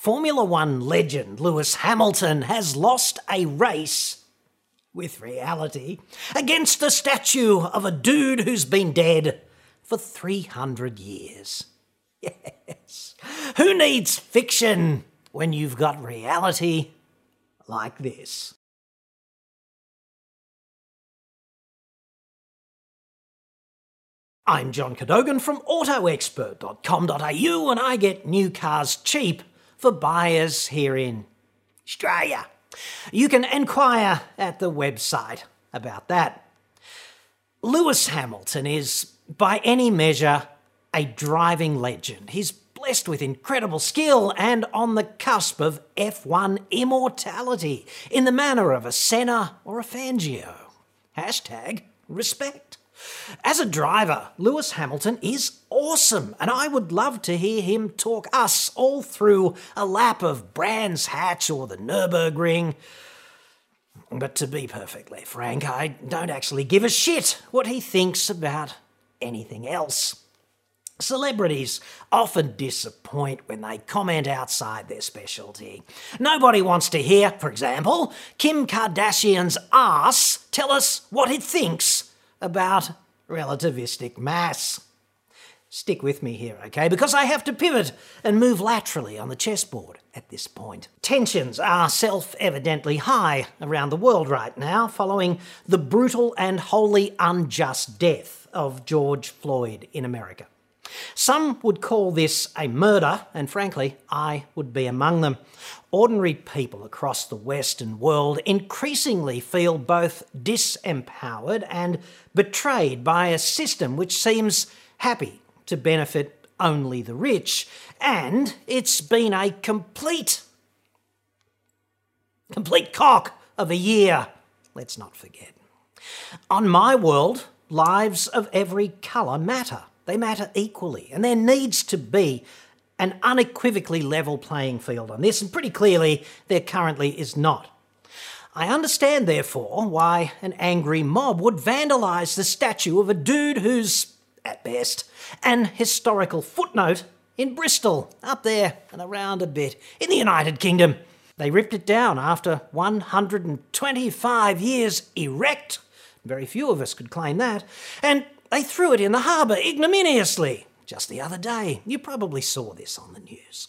Formula One legend Lewis Hamilton has lost a race with reality against the statue of a dude who's been dead for 300 years. Yes. Who needs fiction when you've got reality like this? I'm John Cadogan from AutoExpert.com.au and I get new cars cheap for buyers here in Australia. You can inquire at the website about that. Lewis Hamilton is, by any measure, a driving legend. He's blessed with incredible skill and on the cusp of F1 immortality in the manner of a Senna or a Fangio. Hashtag respect. As a driver, Lewis Hamilton is awesome, and I would love to hear him talk us all through a lap of Brands Hatch or the Nürburgring. But to be perfectly frank, I don't actually give a shit what he thinks about anything else. Celebrities often disappoint when they comment outside their specialty. Nobody wants to hear, for example, Kim Kardashian's ass tell us what it thinks about relativistic mass. Stick with me here, okay? Because I have to pivot and move laterally on the chessboard at this point. Tensions are self evidently high around the world right now following the brutal and wholly unjust death of George Floyd in America. Some would call this a murder, and frankly, I would be among them. Ordinary people across the Western world increasingly feel both disempowered and betrayed by a system which seems happy to benefit only the rich, and it's been a complete, complete cock of a year, let's not forget. On my world, lives of every colour matter. They matter equally, and there needs to be an unequivocally level playing field on this, and pretty clearly there currently is not. I understand, therefore, why an angry mob would vandalise the statue of a dude who's, at best, an historical footnote in Bristol, up there and around a bit, in the United Kingdom. They ripped it down after 125 years erect. Very few of us could claim that. And they threw it in the harbour ignominiously just the other day. You probably saw this on the news.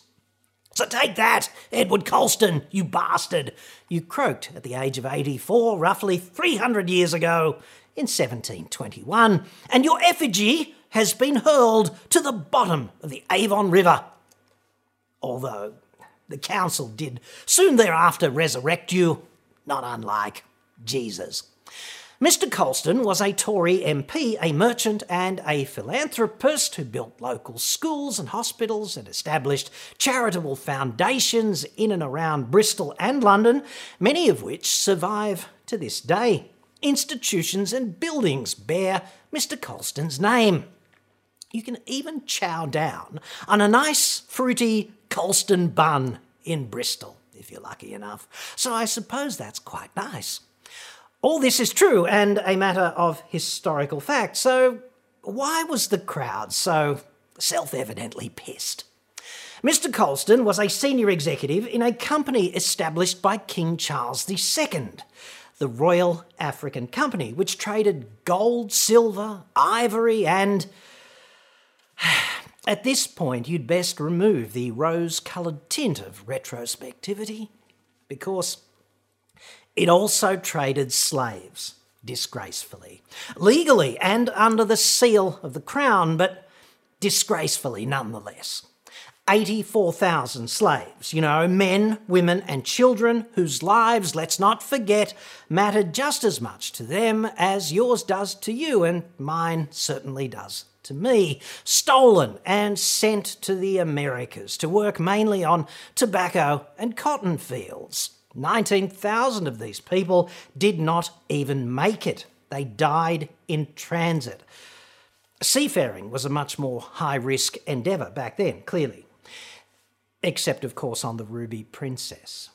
So take that, Edward Colston, you bastard! You croaked at the age of 84, roughly 300 years ago, in 1721, and your effigy has been hurled to the bottom of the Avon River. Although the council did soon thereafter resurrect you, not unlike Jesus. Mr. Colston was a Tory MP, a merchant, and a philanthropist who built local schools and hospitals and established charitable foundations in and around Bristol and London, many of which survive to this day. Institutions and buildings bear Mr. Colston's name. You can even chow down on a nice, fruity Colston bun in Bristol, if you're lucky enough. So I suppose that's quite nice. All this is true and a matter of historical fact, so why was the crowd so self evidently pissed? Mr. Colston was a senior executive in a company established by King Charles II, the Royal African Company, which traded gold, silver, ivory, and. At this point, you'd best remove the rose coloured tint of retrospectivity, because it also traded slaves, disgracefully, legally and under the seal of the crown, but disgracefully nonetheless. 84,000 slaves, you know, men, women, and children whose lives, let's not forget, mattered just as much to them as yours does to you, and mine certainly does to me. Stolen and sent to the Americas to work mainly on tobacco and cotton fields. 19,000 of these people did not even make it. They died in transit. Seafaring was a much more high risk endeavour back then, clearly. Except, of course, on the Ruby Princess.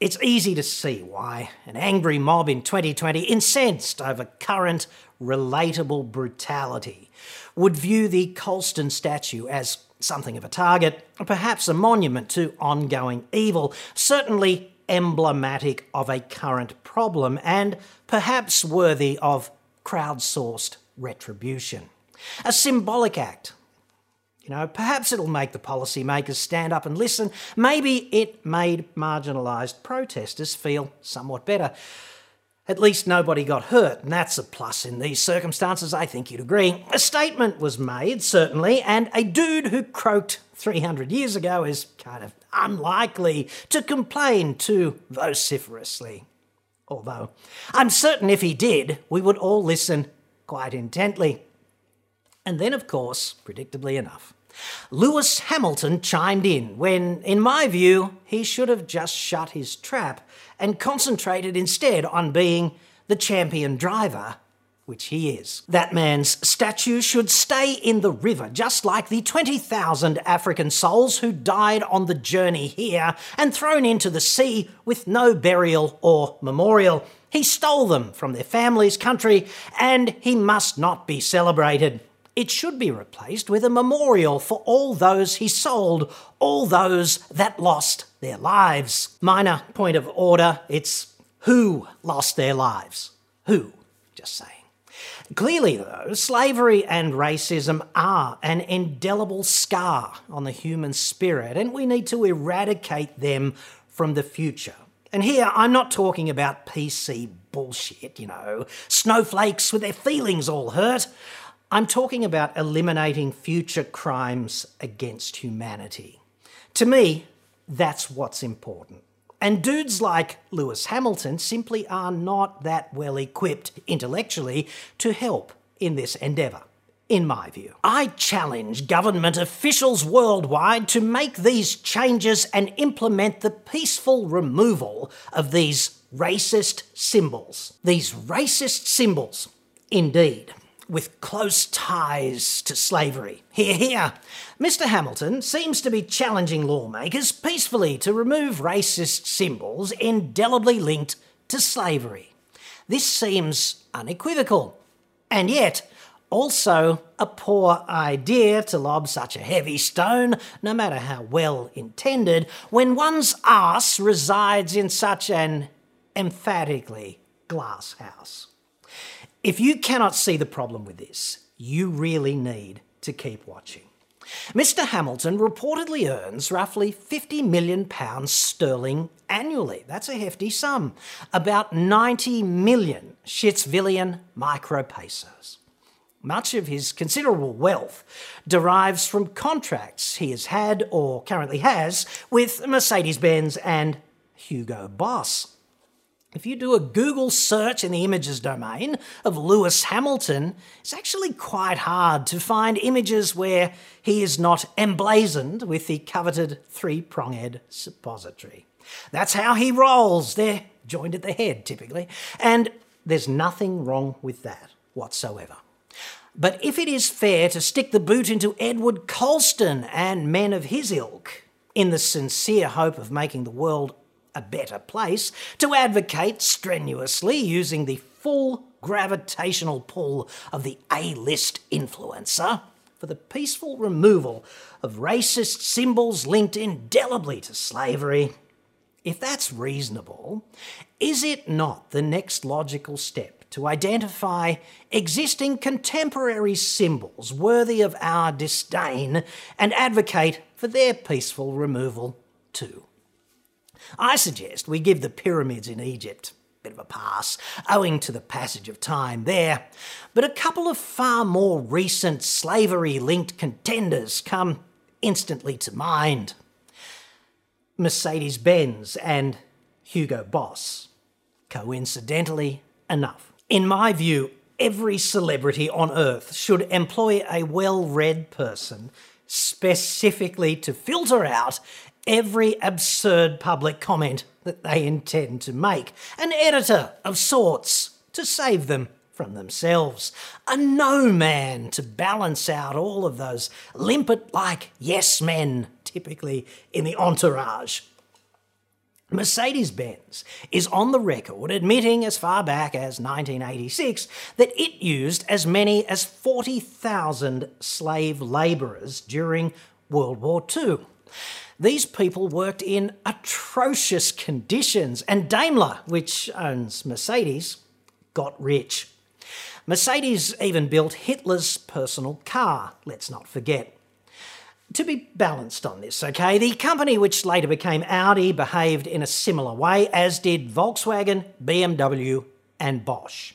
It's easy to see why an angry mob in 2020, incensed over current relatable brutality, would view the Colston statue as something of a target, perhaps a monument to ongoing evil, certainly emblematic of a current problem, and perhaps worthy of crowdsourced retribution. A symbolic act. You know, perhaps it'll make the policymakers stand up and listen. Maybe it made marginalised protesters feel somewhat better. At least nobody got hurt, and that's a plus in these circumstances, I think you'd agree. A statement was made, certainly, and a dude who croaked 300 years ago is kind of unlikely to complain too vociferously. Although, I'm certain if he did, we would all listen quite intently. And then, of course, predictably enough, Lewis Hamilton chimed in when, in my view, he should have just shut his trap and concentrated instead on being the champion driver, which he is. That man's statue should stay in the river, just like the 20,000 African souls who died on the journey here and thrown into the sea with no burial or memorial. He stole them from their family's country, and he must not be celebrated. It should be replaced with a memorial for all those he sold, all those that lost their lives. Minor point of order it's who lost their lives. Who? Just saying. Clearly, though, slavery and racism are an indelible scar on the human spirit, and we need to eradicate them from the future. And here, I'm not talking about PC bullshit, you know, snowflakes with their feelings all hurt. I'm talking about eliminating future crimes against humanity. To me, that's what's important. And dudes like Lewis Hamilton simply are not that well equipped intellectually to help in this endeavour, in my view. I challenge government officials worldwide to make these changes and implement the peaceful removal of these racist symbols. These racist symbols, indeed with close ties to slavery. Hear, hear. Mr. Hamilton seems to be challenging lawmakers peacefully to remove racist symbols indelibly linked to slavery. This seems unequivocal, and yet also a poor idea to lob such a heavy stone, no matter how well intended, when one's arse resides in such an emphatically glass house. If you cannot see the problem with this, you really need to keep watching. Mr. Hamilton reportedly earns roughly £50 million sterling annually. That's a hefty sum. About 90 million Shitsvillian micropesos. Much of his considerable wealth derives from contracts he has had or currently has with Mercedes Benz and Hugo Boss. If you do a Google search in the images domain of Lewis Hamilton, it's actually quite hard to find images where he is not emblazoned with the coveted three pronged suppository. That's how he rolls. They're joined at the head, typically. And there's nothing wrong with that whatsoever. But if it is fair to stick the boot into Edward Colston and men of his ilk, in the sincere hope of making the world a better place to advocate strenuously using the full gravitational pull of the A list influencer for the peaceful removal of racist symbols linked indelibly to slavery. If that's reasonable, is it not the next logical step to identify existing contemporary symbols worthy of our disdain and advocate for their peaceful removal too? I suggest we give the pyramids in Egypt a bit of a pass, owing to the passage of time there. But a couple of far more recent slavery linked contenders come instantly to mind Mercedes Benz and Hugo Boss. Coincidentally enough. In my view, every celebrity on earth should employ a well read person specifically to filter out every absurd public comment that they intend to make. An editor of sorts to save them from themselves. A no man to balance out all of those limpet like yes men typically in the entourage. Mercedes Benz is on the record admitting as far back as 1986 that it used as many as 40,000 slave labourers during World War II. These people worked in atrocious conditions, and Daimler, which owns Mercedes, got rich. Mercedes even built Hitler's personal car, let's not forget. To be balanced on this, okay, the company which later became Audi behaved in a similar way, as did Volkswagen, BMW, and Bosch.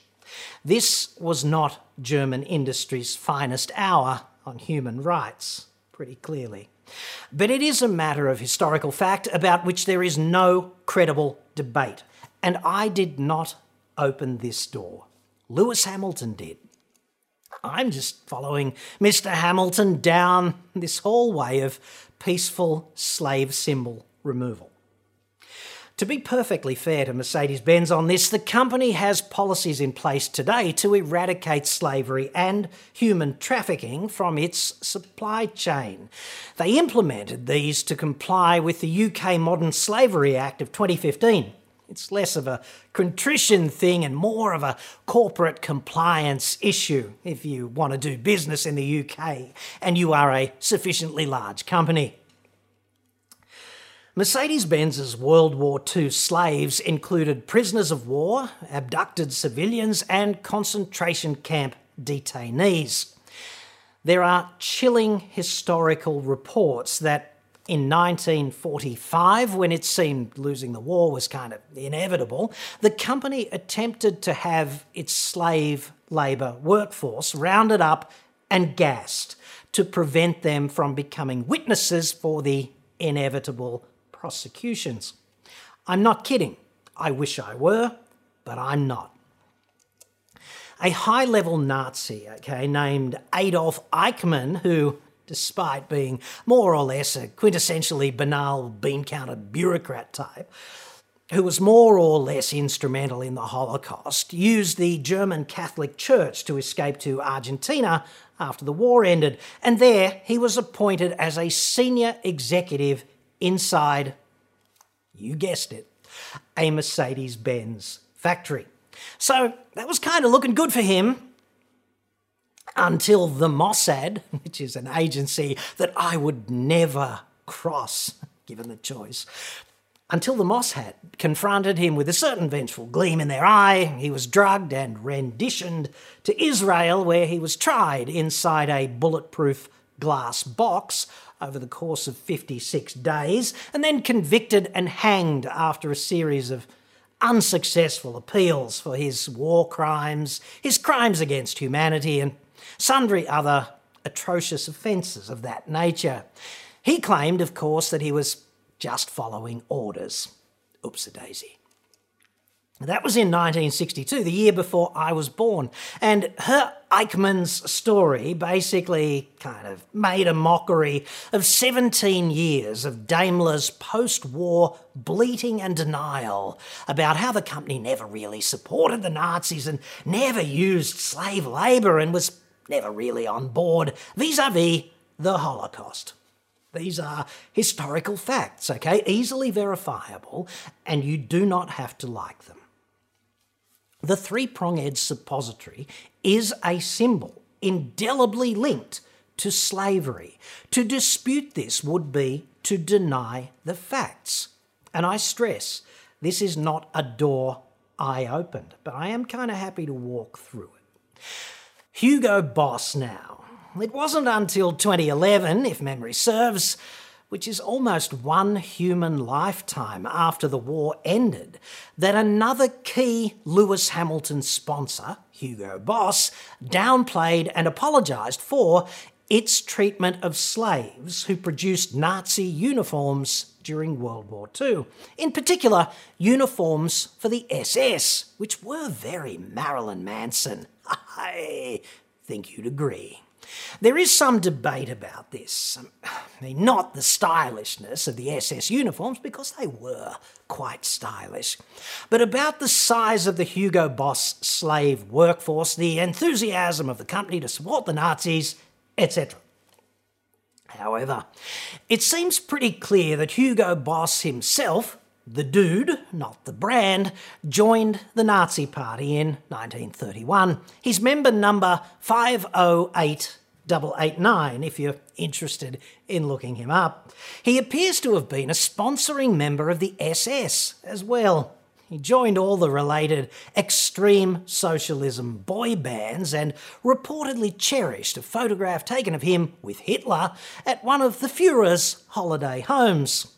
This was not German industry's finest hour on human rights, pretty clearly. But it is a matter of historical fact about which there is no credible debate. And I did not open this door. Lewis Hamilton did. I'm just following Mr. Hamilton down this hallway of peaceful slave symbol removal. To be perfectly fair to Mercedes Benz on this, the company has policies in place today to eradicate slavery and human trafficking from its supply chain. They implemented these to comply with the UK Modern Slavery Act of 2015. It's less of a contrition thing and more of a corporate compliance issue if you want to do business in the UK and you are a sufficiently large company. Mercedes Benz's World War II slaves included prisoners of war, abducted civilians, and concentration camp detainees. There are chilling historical reports that in 1945, when it seemed losing the war was kind of inevitable, the company attempted to have its slave labour workforce rounded up and gassed to prevent them from becoming witnesses for the inevitable prosecutions. I'm not kidding. I wish I were, but I'm not. A high level Nazi, okay, named Adolf Eichmann, who, despite being more or less a quintessentially banal bean counter bureaucrat type, who was more or less instrumental in the Holocaust, used the German Catholic Church to escape to Argentina after the war ended, and there he was appointed as a senior executive inside, you guessed it, a Mercedes Benz factory. So that was kind of looking good for him until the Mossad, which is an agency that I would never cross given the choice, until the Mossad confronted him with a certain vengeful gleam in their eye. He was drugged and renditioned to Israel, where he was tried inside a bulletproof glass box over the course of 56 days, and then convicted and hanged after a series of unsuccessful appeals for his war crimes, his crimes against humanity, and sundry other atrocious offences of that nature. He claimed, of course, that he was just following orders. Oops daisy. That was in 1962, the year before I was born. And her Eichmann's story basically kind of made a mockery of 17 years of Daimler's post war bleating and denial about how the company never really supported the Nazis and never used slave labour and was never really on board vis a vis the Holocaust. These are historical facts, okay? Easily verifiable, and you do not have to like them. The three prong edge suppository is a symbol indelibly linked to slavery. To dispute this would be to deny the facts. And I stress, this is not a door I opened, but I am kind of happy to walk through it. Hugo Boss now. It wasn't until 2011, if memory serves, which is almost one human lifetime after the war ended, that another key Lewis Hamilton sponsor, Hugo Boss, downplayed and apologised for its treatment of slaves who produced Nazi uniforms during World War II. In particular, uniforms for the SS, which were very Marilyn Manson. I think you'd agree. There is some debate about this. Um, I mean, not the stylishness of the SS uniforms, because they were quite stylish, but about the size of the Hugo Boss slave workforce, the enthusiasm of the company to support the Nazis, etc. However, it seems pretty clear that Hugo Boss himself, the dude, not the brand, joined the Nazi Party in 1931. His member number 508 889 if you're interested in looking him up. He appears to have been a sponsoring member of the SS as well. He joined all the related extreme socialism boy bands and reportedly cherished a photograph taken of him with Hitler at one of the Fuhrer's holiday homes.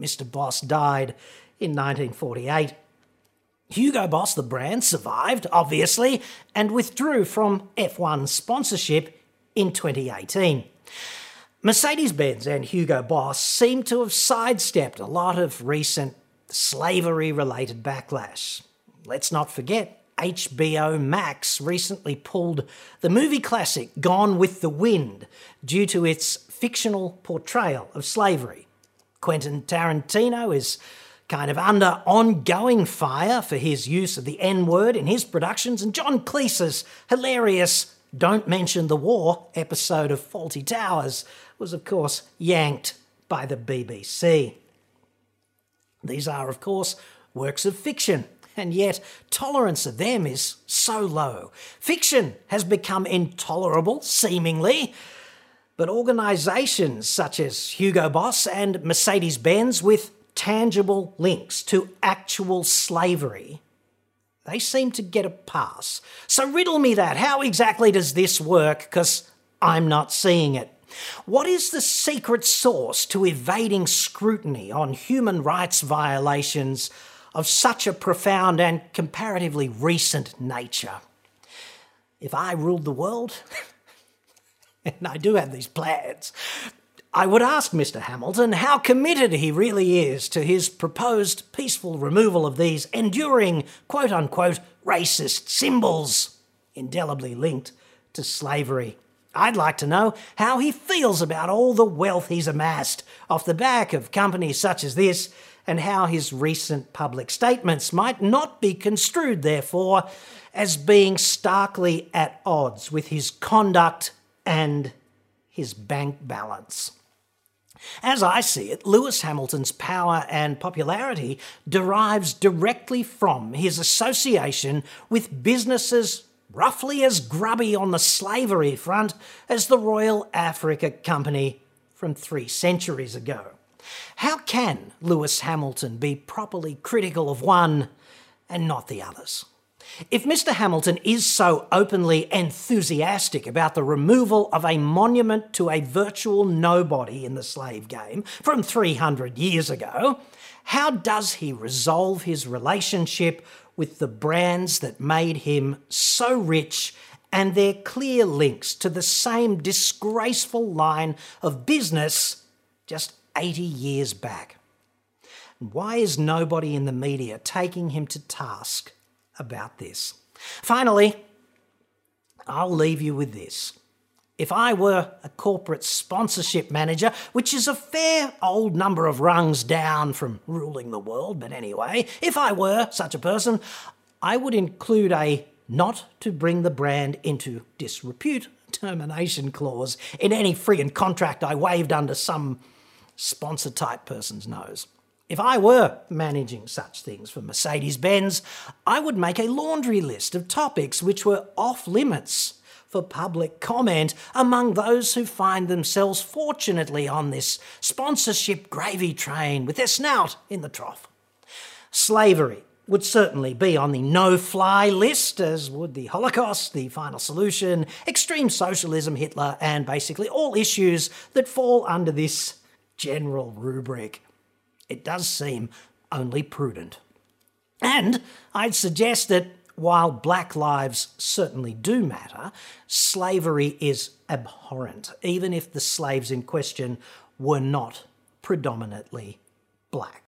Mr. Boss died in 1948. Hugo Boss, the brand, survived, obviously, and withdrew from F1 sponsorship in 2018. Mercedes Benz and Hugo Boss seem to have sidestepped a lot of recent slavery related backlash. Let's not forget, HBO Max recently pulled the movie classic Gone with the Wind due to its fictional portrayal of slavery. Quentin Tarantino is kind of under ongoing fire for his use of the N word in his productions, and John Cleese's hilarious Don't Mention the War episode of Fawlty Towers was, of course, yanked by the BBC. These are, of course, works of fiction, and yet tolerance of them is so low. Fiction has become intolerable, seemingly, but organisations such as Hugo Boss and Mercedes Benz, with tangible links to actual slavery, they seem to get a pass. So riddle me that. How exactly does this work? Because I'm not seeing it. What is the secret sauce to evading scrutiny on human rights violations of such a profound and comparatively recent nature? If I ruled the world, and I do have these plans, I would ask Mr. Hamilton how committed he really is to his proposed peaceful removal of these enduring, quote unquote, racist symbols indelibly linked to slavery. I'd like to know how he feels about all the wealth he's amassed off the back of companies such as this, and how his recent public statements might not be construed, therefore, as being starkly at odds with his conduct and his bank balance. As I see it, Lewis Hamilton's power and popularity derives directly from his association with businesses roughly as grubby on the slavery front as the Royal Africa Company from three centuries ago. How can Lewis Hamilton be properly critical of one and not the others? If Mr. Hamilton is so openly enthusiastic about the removal of a monument to a virtual nobody in the slave game from 300 years ago, how does he resolve his relationship with the brands that made him so rich and their clear links to the same disgraceful line of business just 80 years back? Why is nobody in the media taking him to task about this? Finally, I'll leave you with this. If I were a corporate sponsorship manager, which is a fair old number of rungs down from ruling the world, but anyway, if I were such a person, I would include a not to bring the brand into disrepute termination clause in any friggin' contract I waved under some sponsor type person's nose. If I were managing such things for Mercedes Benz, I would make a laundry list of topics which were off limits for public comment among those who find themselves fortunately on this sponsorship gravy train with their snout in the trough. Slavery would certainly be on the no fly list, as would the Holocaust, the final solution, extreme socialism, Hitler, and basically all issues that fall under this general rubric. It does seem only prudent. And I'd suggest that while black lives certainly do matter, slavery is abhorrent, even if the slaves in question were not predominantly black.